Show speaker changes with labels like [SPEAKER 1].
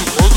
[SPEAKER 1] Oh.